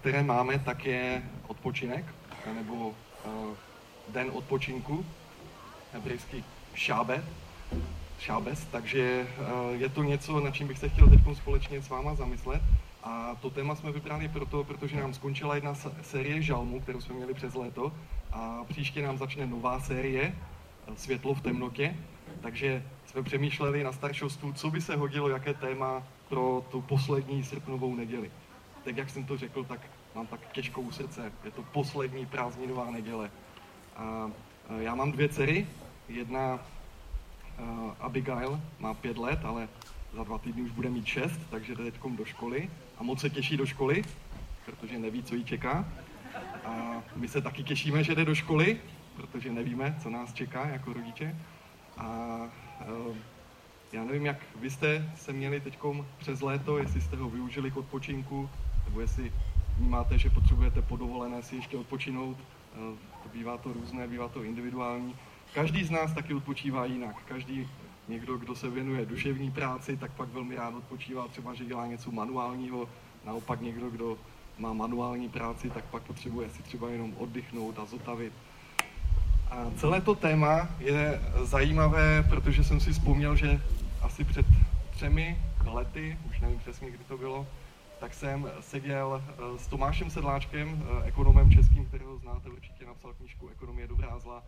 které máme, tak je odpočinek, nebo uh, den odpočinku, hebrejský šábet, šábes, takže uh, je to něco, na čím bych se chtěl teď společně s váma zamyslet. A to téma jsme vybrali proto, protože nám skončila jedna série žalmů, kterou jsme měli přes léto, a příště nám začne nová série Světlo v temnotě, takže jsme přemýšleli na staršostvu, co by se hodilo, jaké téma pro tu poslední srpnovou neděli. Tak jak jsem to řekl, tak mám tak těžkou srdce. Je to poslední prázdninová neděle. A já mám dvě dcery. Jedna uh, Abigail má pět let, ale za dva týdny už bude mít šest, takže jde teď do školy. A moc se těší do školy, protože neví, co jí čeká. A my se taky těšíme, že jde do školy, protože nevíme, co nás čeká jako rodiče. A uh, já nevím, jak vy jste se měli teď přes léto, jestli jste ho využili k odpočinku, nebo jestli vnímáte, že potřebujete po dovolené si ještě odpočinout. Eh, to bývá to různé, bývá to individuální. Každý z nás taky odpočívá jinak. Každý někdo, kdo se věnuje duševní práci, tak pak velmi rád odpočívá, třeba, že dělá něco manuálního. Naopak někdo, kdo má manuální práci, tak pak potřebuje si třeba jenom oddychnout a zotavit. A celé to téma je zajímavé, protože jsem si vzpomněl, že asi před třemi lety, už nevím přesně, kdy to bylo, tak jsem seděl eh, s Tomášem Sedláčkem, eh, ekonomem českým, kterého znáte, určitě napsal knížku Ekonomie dobrá zla,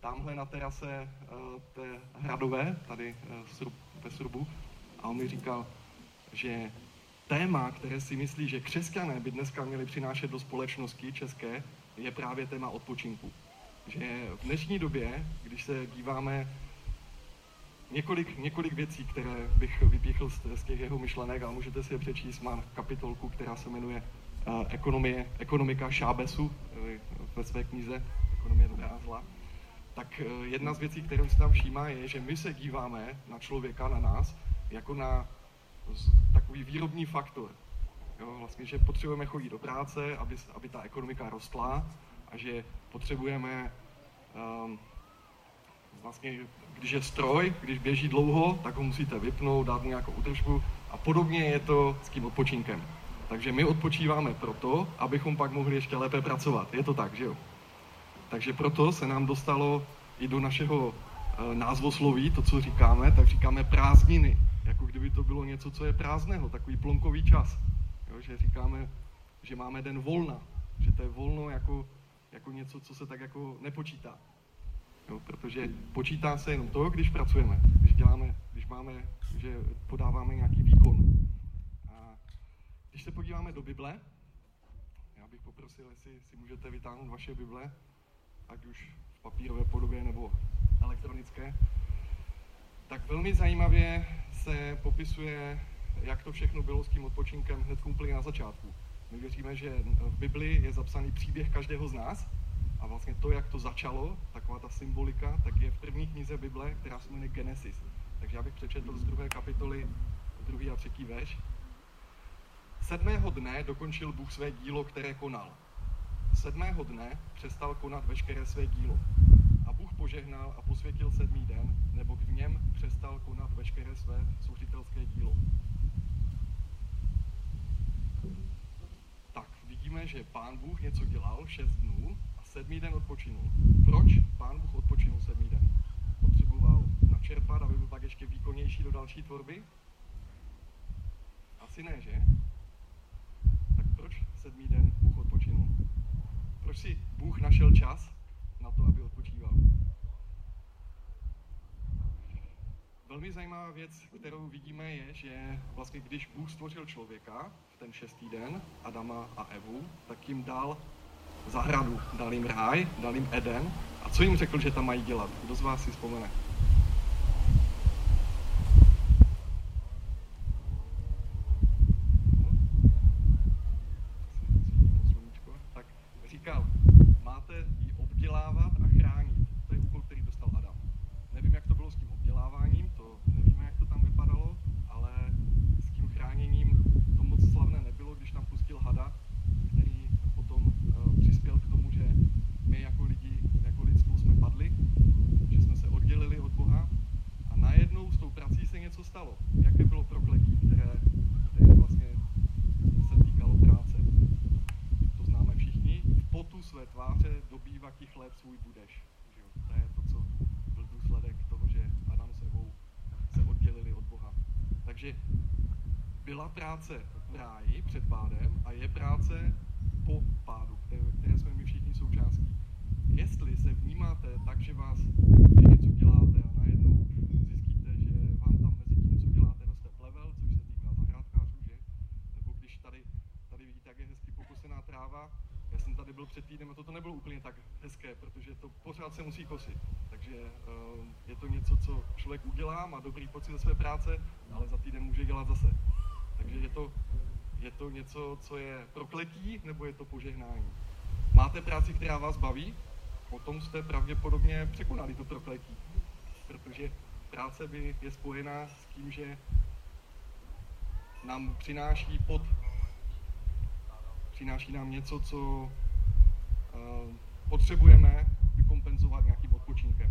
tamhle na terase eh, té Hradové, tady ve Srubu, a on mi říkal, že téma, které si myslí, že křesťané by dneska měli přinášet do společnosti české, je právě téma odpočinku. Že v dnešní době, když se díváme několik, několik věcí, které bych vypíchl z, z těch jeho myšlenek a můžete si je přečíst. Má kapitolku, která se jmenuje uh, ekonomie, Ekonomika Šábesu uh, ve své knize Ekonomie dobrá a zla. Tak uh, jedna z věcí, kterou si tam všímá, je, že my se díváme na člověka, na nás, jako na takový výrobní faktor. Jo, vlastně, že potřebujeme chodit do práce, aby, aby ta ekonomika rostla a že potřebujeme um, vlastně, když je stroj, když běží dlouho, tak ho musíte vypnout, dát mu nějakou údržbu a podobně je to s tím odpočinkem. Takže my odpočíváme proto, abychom pak mohli ještě lépe pracovat. Je to tak, že jo? Takže proto se nám dostalo i do našeho e, názvosloví, to, co říkáme, tak říkáme prázdniny. Jako kdyby to bylo něco, co je prázdného, takový plonkový čas. Jo, že říkáme, že máme den volna, že to je volno jako, jako něco, co se tak jako nepočítá. Jo, protože počítá se jenom to, když pracujeme, když děláme, když máme, že podáváme nějaký výkon. A když se podíváme do Bible, já bych poprosil, jestli si můžete vytáhnout vaše Bible, ať už v papírové podobě nebo elektronické, tak velmi zajímavě se popisuje, jak to všechno bylo s tím odpočinkem hned úplně na začátku. My věříme, že v Bibli je zapsaný příběh každého z nás, a vlastně to, jak to začalo, taková ta symbolika, tak je v první knize Bible, která se jmenuje Genesis. Takže já bych přečetl z druhé kapitoly druhý a třetí verš. Sedmého dne dokončil Bůh své dílo, které konal. Sedmého dne přestal konat veškeré své dílo. A Bůh požehnal a posvětil sedmý den, nebo v něm přestal konat veškeré své souřitelské dílo. Tak, vidíme, že pán Bůh něco dělal šest dnů sedmý den odpočinul. Proč pán Bůh odpočinul sedmý den? Potřeboval načerpat, aby byl pak ještě výkonnější do další tvorby? Asi ne, že? Tak proč sedmý den Bůh odpočinul? Proč si Bůh našel čas na to, aby odpočíval? Velmi zajímavá věc, kterou vidíme, je, že vlastně když Bůh stvořil člověka v ten šestý den, Adama a Evu, tak jim dal zahradu, dal jim ráj, dal jim Eden. A co jim řekl, že tam mají dělat? Kdo z vás si vzpomene? Chléb svůj budeš. Že To je to, co byl důsledek toho, že Adam s Evou se oddělili od Boha. Takže byla práce v ráji před pádem a je práce po pádu, které, které jsme my všichni součástí. Jestli se vnímáte tak, že vás, že něco děláte a najednou zjistíte, že vám tam mezi tím, co děláte, roste plevel, což se týká zahrádkářů, že? Nebo když tady, tady vidíte, jak je hezky pokosená tráva, jsem tady byl před týdnem a toto nebylo úplně tak hezké, protože to pořád se musí kosit. Takže uh, je to něco, co člověk udělá, má dobrý pocit ze své práce, ale za týden může dělat zase. Takže je to, je to něco, co je prokletí, nebo je to požehnání. Máte práci, která vás baví, potom jste pravděpodobně překonali to prokletí. Protože práce by je spojená s tím, že nám přináší pod přináší nám něco, co potřebujeme vykompenzovat nějakým odpočinkem.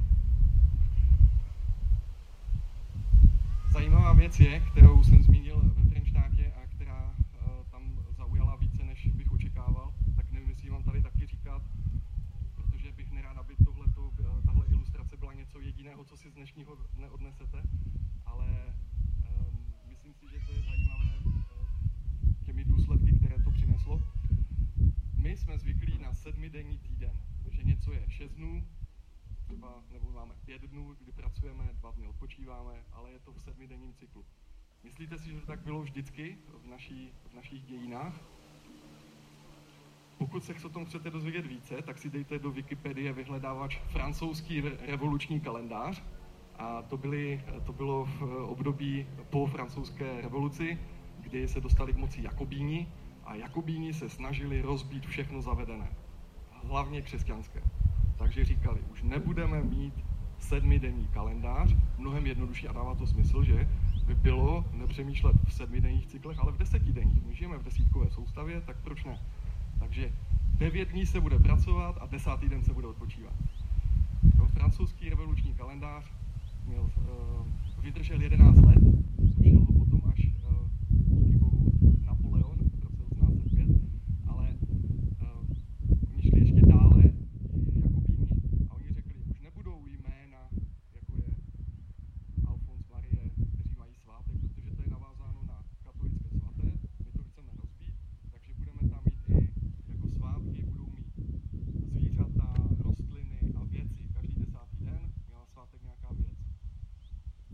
Zajímavá věc je, kterou jsem zmínil ve Frenštátě a která uh, tam zaujala více, než bych očekával, tak nevím, jestli vám tady taky říkat, protože bych nerad, aby tohleto, uh, tahle ilustrace byla něco jediného, co si z dnešního dne odnesete, ale myslím si, že to je zajímavé těmi důsledky, které to přineslo. My jsme zvyklí na sedmidenní týden, že něco je šest dnů, třeba, nebo máme pět dnů, kdy pracujeme, dva dny odpočíváme, ale je to v sedmidenním cyklu. Myslíte si, že to tak bylo vždycky v, naší, v našich dějinách? Pokud se o tom chcete dozvědět více, tak si dejte do Wikipedie vyhledávač francouzský revoluční kalendář. A to, byly, to bylo v období po francouzské revoluci, kdy se dostali k moci Jakobíni a Jakobíni se snažili rozbít všechno zavedené, hlavně křesťanské. Takže říkali, už nebudeme mít sedmidenní kalendář, mnohem jednodušší a dává to smysl, že by bylo nepřemýšlet v sedmidenních cyklech, ale v desetidenních. My žijeme v desítkové soustavě, tak proč ne? Takže devět dní se bude pracovat a desátý den se bude odpočívat. Jo, francouzský revoluční kalendář měl, uh, vydržel 11 let, potom až uh, díky bohu Napoleon v roce 1805, ale uh, oni šli ještě dále, Jakobíni, a oni řekli, už nebudou jména, jako je Alfons Marie, kteří mají svátek, protože to je navázáno na katolické svaté, my to chceme rozbít, takže budeme tam mít i jako svátky, budou mít zvířata, rostliny a věci. Každý desátý den měla svátek nějaká věc.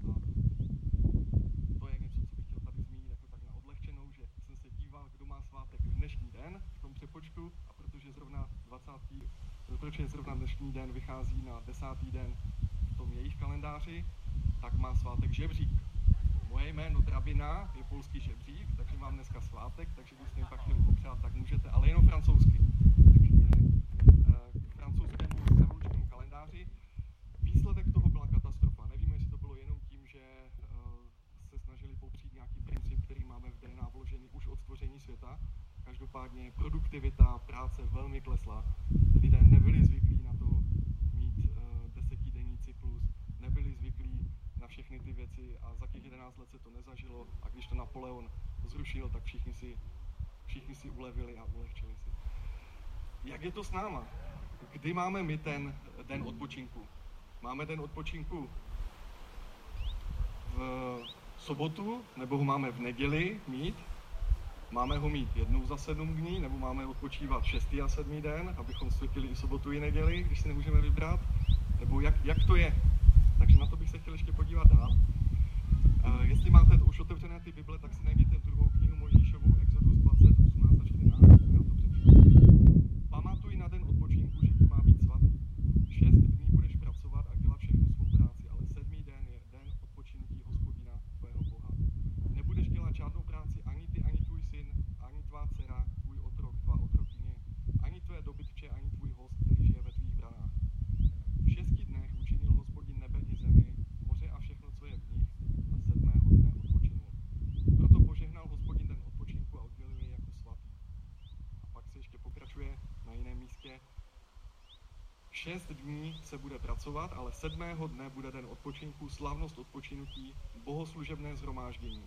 A to je něco, co bych chtěl tady zmínit jako tak na odlehčenou, že jsem se díval, kdo má svátek v dnešní den v tom přepočtu a protože zrovna 20. zrovna dnešní den vychází na desátý den v tom jejich kalendáři, tak má svátek žebřík. Moje jméno Drabina je polský žebřík, takže mám dneska svátek, takže když jste pak chtěli popřát, tak můžete, ale jenom francouzsky. Takže uh, k francouzskému revolučnímu kalendáři. Výsledek toho byla katastrofa. Nevíme, jestli to bylo jenom tím, že uh, se snažili popřít nějaký princip, který máme v DNA vložený už od stvoření světa. Každopádně produktivita práce velmi klesla. Lidé nebyli zvyklí na to mít uh, desetidenní cyklus, nebyli zvyklí na všechny ty věci a za těch 11 let se to nezažilo a když to Napoleon zrušil, tak všichni si, všichni si ulevili a ulehčili si. Jak je to s náma? Kdy máme my ten den odpočinku? Máme den odpočinku v sobotu, nebo ho máme v neděli mít? Máme ho mít jednou za sedm dní, nebo máme odpočívat šestý a sedmý den, abychom světili i sobotu i neděli, když si nemůžeme vybrat? Nebo jak, jak to je? Takže na to bych se chtěl ještě podívat dál. Uh, jestli máte už otevřené ty Bible, tak si najděte druhou knihu Mojžíšovu, Exodus 20, 18 až 11, já to přečtu. Pamatuj na den odpočinku, že ti má být svatý. Šest dní budeš pracovat a dělat všechnu svou práci, ale sedmý den je den odpočinutí hospodina tvého Boha. Nebudeš dělat žádnou práci ani ty, ani tvůj syn, ani tvá dcera, tvůj otrok, tvá otrokyně, ani tvé dobytče, ani tvůj host, který žije ve tvých branách. V šesti dnech učinil hospodin nebe i zemi, moře a všechno, co je v nich, a sedmého dne odpočinul. Proto požehnal hospodin den odpočinku a oddělil jej jako svatý. A pak se ještě pokračuje na jiném místě. Šest dní se bude pracovat, ale sedmého dne bude den odpočinku, slavnost odpočinutí, bohoslužebné zhromáždění.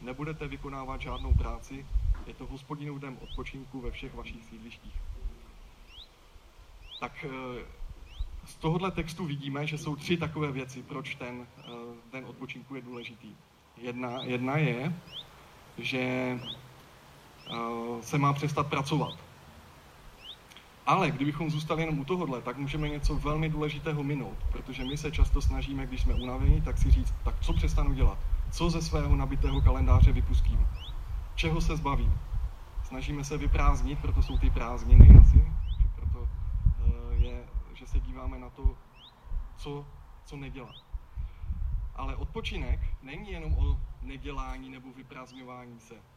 Nebudete vykonávat žádnou práci, je to hospodinův den odpočinku ve všech vašich sídlištích. tak eh, z tohohle textu vidíme, že jsou tři takové věci, proč ten eh, den odpočinku je důležitý. Jedna, jedna je, že se má přestat pracovat. Ale kdybychom zůstali jenom u tohohle, tak můžeme něco velmi důležitého minout, protože my se často snažíme, když jsme unavení, tak si říct, tak co přestanu dělat? Co ze svého nabitého kalendáře vypustím? Čeho se zbavím? Snažíme se vyprázdnit, proto jsou ty prázdniny asi, že proto eh, je, že se díváme na to, co, co nedělat. Ale odpočinek není jenom o nedělání nebo vyprázdňování se.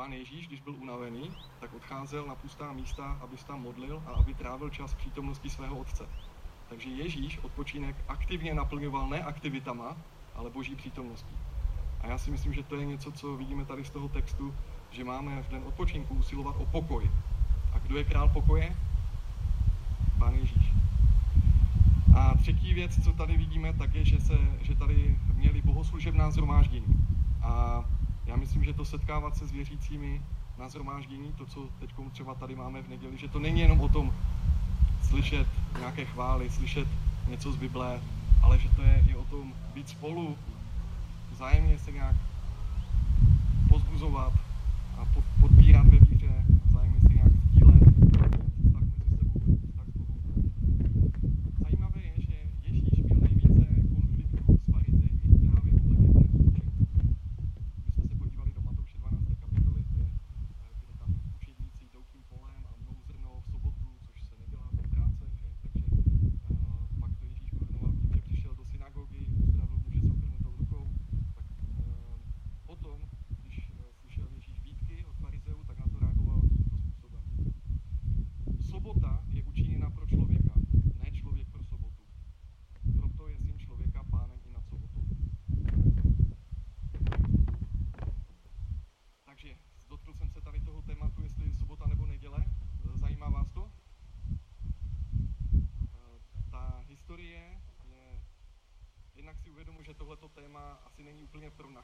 Pán Ježíš, když byl unavený, tak odcházel na pustá místa, aby se tam modlil a aby trávil čas v přítomnosti svého otce. Takže Ježíš odpočinek aktivně naplňoval ne aktivitama, ale boží přítomností. A já si myslím, že to je něco, co vidíme tady z toho textu, že máme v den odpočinku usilovat o pokoj. A kdo je král pokoje? Pán Ježíš. A třetí věc, co tady vidíme, tak je, že, se, že tady měli bohoslužebná zhromáždění. A já myslím, že to setkávat se s věřícími na zhromáždění, to, co teď třeba tady máme v neděli, že to není jenom o tom slyšet nějaké chvály, slyšet něco z Bible, ale že to je i o tom být spolu, vzájemně se nějak pozbuzovat a ve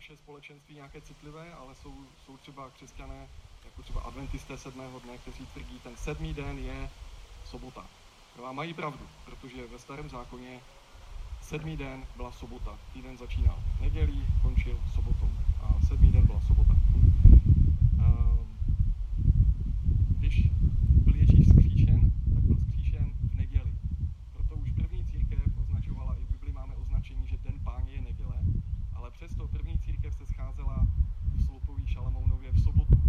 naše společenství nějaké citlivé, ale jsou, jsou třeba křesťané, jako třeba adventisté sedmého dne, kteří tvrdí, ten sedmý den je sobota. A mají pravdu, protože ve starém zákoně sedmý den byla sobota. Týden začínal nedělí, končil sobotou. A sedmý den byla sobota. Ehm, když byl Ježíš skříšen, tak byl skříšen v neděli. Proto už první církev označovala, i v Bibli máme označení, že den páně je neděle, ale přesto první církev se scházela v Slopový Šalamounově v sobotu.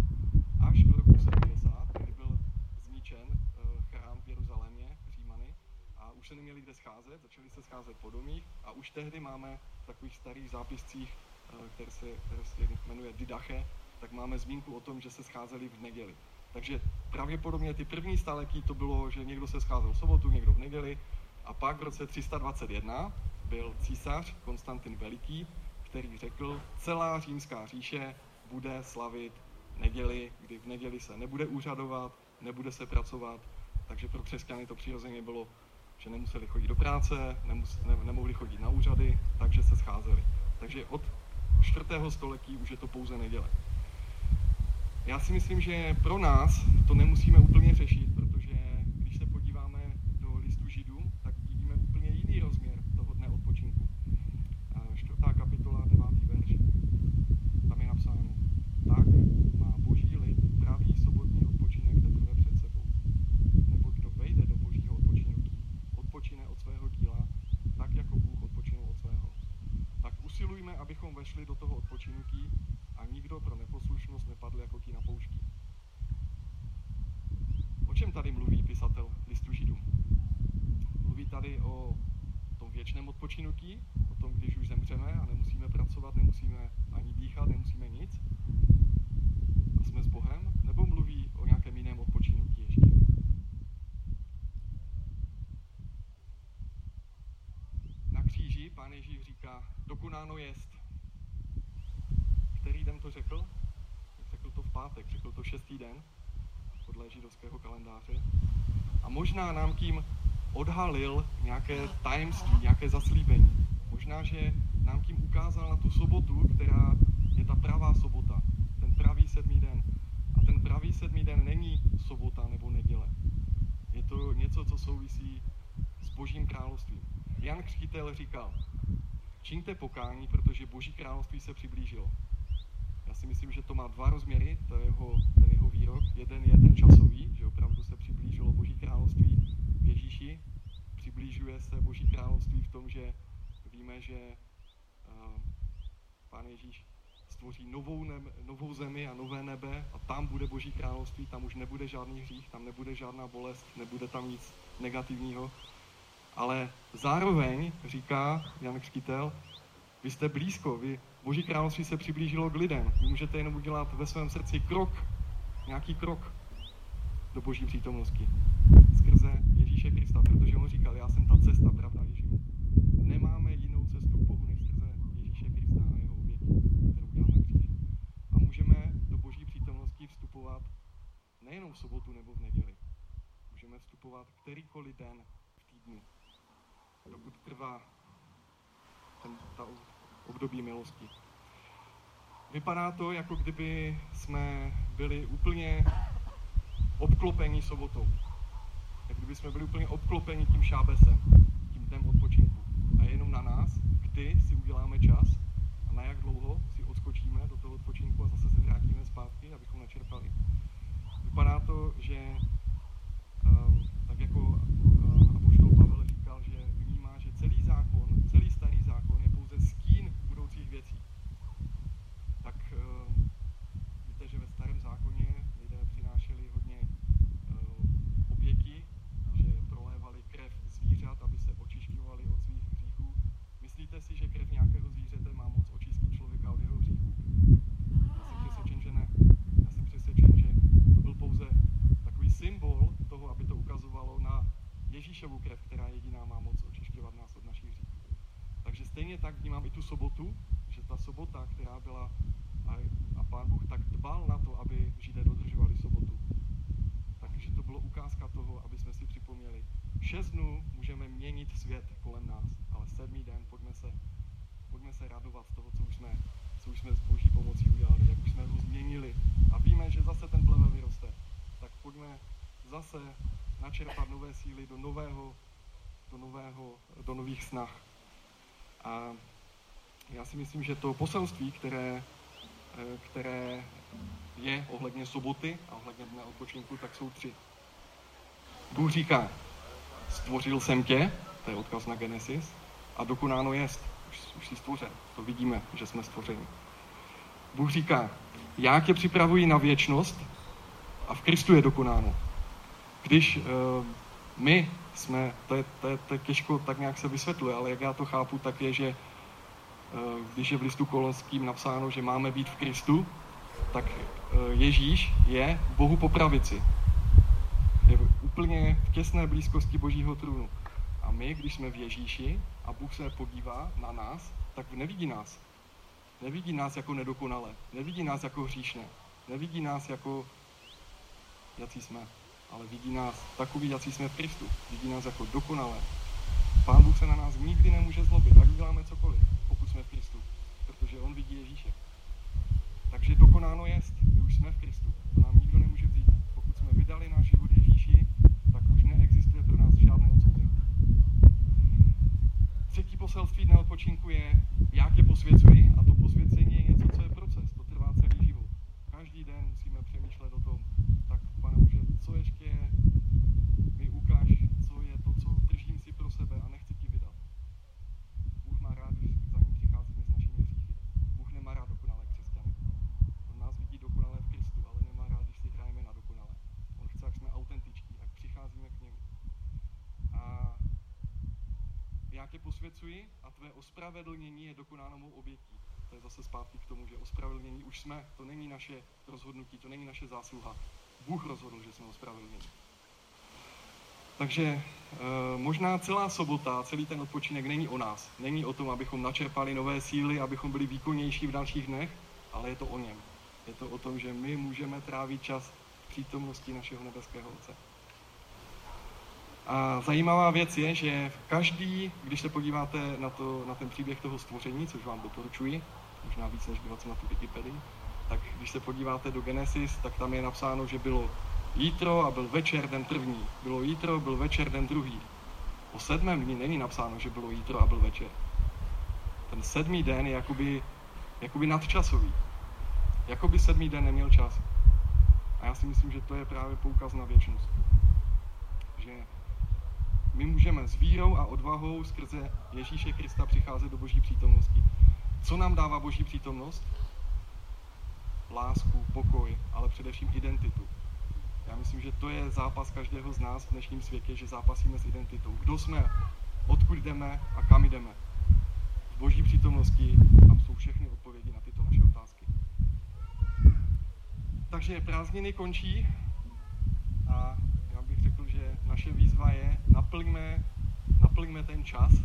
Až do roku 70, kdy byl zničen eh, chrám v Jeruzalémě, Římany, se neměli kde scházet, začali se scházet po domích a už tehdy máme v takových starých zápiscích, eh, které se, které se jmenuje Didache, tak máme zmínku o tom, že se scházeli v neděli. Takže pravděpodobně ty první stáleky to bylo, že někdo se scházel v sobotu, někdo v neděli, a pak v roce 321 byl císař Konstantin Veliký, který řekl, celá římská říše bude slavit neděli, kdy v neděli se nebude úřadovat, nebude se pracovat, takže pro křesťany to přirozeně bylo, že nemuseli chodit do práce, nemus, ne, nemohli chodit na úřady, takže se scházeli. Takže od čtvrtého století už je to pouze neděle. Já si myslím, že pro nás to nemusíme úplně řešit, protože když se podíváme do listu Židů, tak vidíme úplně jiný rozměr toho dne odpočinku. Čtvrtá kapitola, devátý verš, tam je napsáno, tak má boží lid pravý sobotní odpočinek teprve před sebou. Nebo kdo vejde do božího odpočinku, odpočine od svého díla, tak jako Bůh odpočinul od svého. Tak usilujme, abychom vešli do toho odpočinutí a nikdo pro neposlušnost nepadl jako ti na poušti. O čem tady mluví pisatel listu Židům? Mluví tady o tom věčném odpočinutí, o tom, když už zemřeme a nemusíme pracovat, nemusíme ani dýchat, nemusíme nic a jsme s Bohem, nebo mluví o nějakém jiném odpočinutí ještě? Na kříži pán Ježíš říká, dokunáno jest. Který den to řekl? Řekl to v pátek, řekl to šestý den podle židovského kalendáře. A možná nám tím odhalil nějaké tajemství, nějaké zaslíbení. Možná, že nám tím ukázal na tu sobotu, která je ta pravá sobota, ten pravý sedmý den. A ten pravý sedmý den není sobota nebo neděle. Je to něco, co souvisí s Božím královstvím. Jan Křtitel říkal, čiňte pokání, protože Boží království se přiblížilo. Já si myslím, že to má dva rozměry, to je jeho, ten jeho výrok. Jeden je ten časový, že opravdu se přiblížilo Boží království Ježíši. Přiblížuje se Boží království v tom, že víme, že uh, Pán Ježíš stvoří novou, nebe, novou zemi a nové nebe a tam bude Boží království, tam už nebude žádný hřích, tam nebude žádná bolest, nebude tam nic negativního. Ale zároveň, říká Jan Křtitel, vy jste blízko, vy, Boží království se přiblížilo k lidem. Vy můžete jenom udělat ve svém srdci krok, nějaký krok do Boží přítomnosti. Ježíše Krista, protože on říkal, já jsem ta cesta, pravda i život. Nemáme jinou cestu k Bohu než skrze Ježíše Krista a jeho oběti, kterou udělal na kříži. A můžeme do Boží přítomnosti vstupovat nejenom v sobotu nebo v neděli. Můžeme vstupovat kterýkoliv den v týdnu, dokud trvá ten, ta období milosti. Vypadá to, jako kdyby jsme byli úplně obklopeni sobotou. Jsme byli úplně obklopeni tím šábesem, tím dnem odpočinku. A je jenom na nás, kdy si uděláme čas a na jak dlouho si odskočíme do toho odpočinku a zase se vrátíme zpátky, abychom načerpali. Vypadá to, že um, tak jako uh, apoštol Pavel říkal, že vnímá, že celý zákon, celý starý zákon je pouze stín budoucích věcí. Tak uh, víte, že ve starém zákoně lidé přinášeli hodně uh, obětí, že prolévali krev zvířat, aby se očišťovali od svých hříchů. Myslíte si, že krev nějakého zvířete má moc očistit člověka od jeho hříchů? Já jsem přesvědčen, že ne. Já jsem přesvědčen, že to byl pouze takový symbol toho, aby to ukazovalo na Ježíšovu krev, která jediná má moc očišťovat nás od našich hříchů. Takže tak vnímám i tu sobotu, že ta sobota, která byla, a, a pán Bůh tak dbal na to, aby Židé dodržovali sobotu. Takže to bylo ukázka toho, aby jsme si připomněli, šest dnů můžeme měnit svět kolem nás, ale sedmý den pojďme se, pojďme se radovat z toho, co už jsme, co už jsme s boží pomocí udělali, jak už jsme ho změnili. A víme, že zase ten plevel vyroste. Tak pojďme zase načerpat nové síly do nového, do nového, do nových snah. A já si myslím, že to poselství, které, eh, které je ohledně soboty a ohledně dne odpočinku, tak jsou tři. Bůh říká, stvořil jsem tě, to je odkaz na Genesis, a dokonáno jest, už, už jsi stvořen, to vidíme, že jsme stvořeni. Bůh říká, já tě připravuji na věčnost a v Kristu je dokonáno. Když uh, my jsme, to je, to, je, to je těžko tak nějak se vysvětluje, ale jak já to chápu, tak je, že uh, když je v listu kolonským napsáno, že máme být v Kristu, tak uh, Ježíš je Bohu po pravici. Je úplně v těsné blízkosti Božího trůnu. A my, když jsme v Ježíši a Bůh se podívá na nás, tak nevidí nás. Nevidí nás jako nedokonale, nevidí nás jako hříšné, nevidí nás jako, jaký jsme, ale vidí nás takový, jaký jsme v Kristu. Vidí nás jako dokonalé. Pán Bůh se na nás nikdy nemůže zlobit, ať uděláme cokoliv, pokud jsme v Kristu, protože On vidí Ježíše. Takže dokonáno jest, my už jsme v Kristu, to nám nikdo nemůže vzít. Pokud jsme vydali náš život Ježíši, tak už neexistuje pro nás žádné odsouzení. Třetí poselství dne odpočinku je, jak je posvěcuji, a to posvěcení je něco, co je proces, to trvá celý život. Každý den musíme přemýšlet o tom, tak pane Bože, co ještě mi ukáž, co je to, co držím si pro sebe a nechci ti vydat. Bůh má rád, když za ním přicházíme s našimi hříchy. Bůh nemá rád dokonalé křesťany. On nás vidí dokonalé v Kristu, ale nemá rád, když si hrajeme na dokonalé. On chce, ať jsme autentičtí, ať přicházíme k němu. A já tě posvěcuji a tvé ospravedlnění je dokonáno mou obětí. To je zase zpátky k tomu, že ospravedlnění už jsme, to není naše rozhodnutí, to není naše zásluha. Bůh rozhodl, že jsme ospravedlněni. Takže e, možná celá sobota, celý ten odpočinek není o nás. Není o tom, abychom načerpali nové síly, abychom byli výkonnější v dalších dnech, ale je to o něm. Je to o tom, že my můžeme trávit čas v přítomnosti našeho nebeského Otce. A zajímavá věc je, že každý, když se podíváte na, to, na ten příběh toho stvoření, což vám doporučuji, možná víc než dívat se na tu Wikipedii, tak když se podíváte do Genesis, tak tam je napsáno, že bylo jítro a byl večer den první. Bylo jítro, byl večer den druhý. O sedmém dní není napsáno, že bylo jítro a byl večer. Ten sedmý den je jakoby, jakoby nadčasový. Jakoby sedmý den neměl čas. A já si myslím, že to je právě poukaz na věčnost. Že my můžeme s vírou a odvahou skrze Ježíše Krista přicházet do Boží přítomnosti. Co nám dává Boží přítomnost? Lásku, pokoj, ale především identitu. Já myslím, že to je zápas každého z nás v dnešním světě, že zápasíme s identitou. Kdo jsme, odkud jdeme a kam jdeme. V Boží přítomnosti tam jsou všechny odpovědi na tyto naše otázky. Takže prázdniny končí a já bych řekl, že naše výzva je naplňme, naplňme ten čas,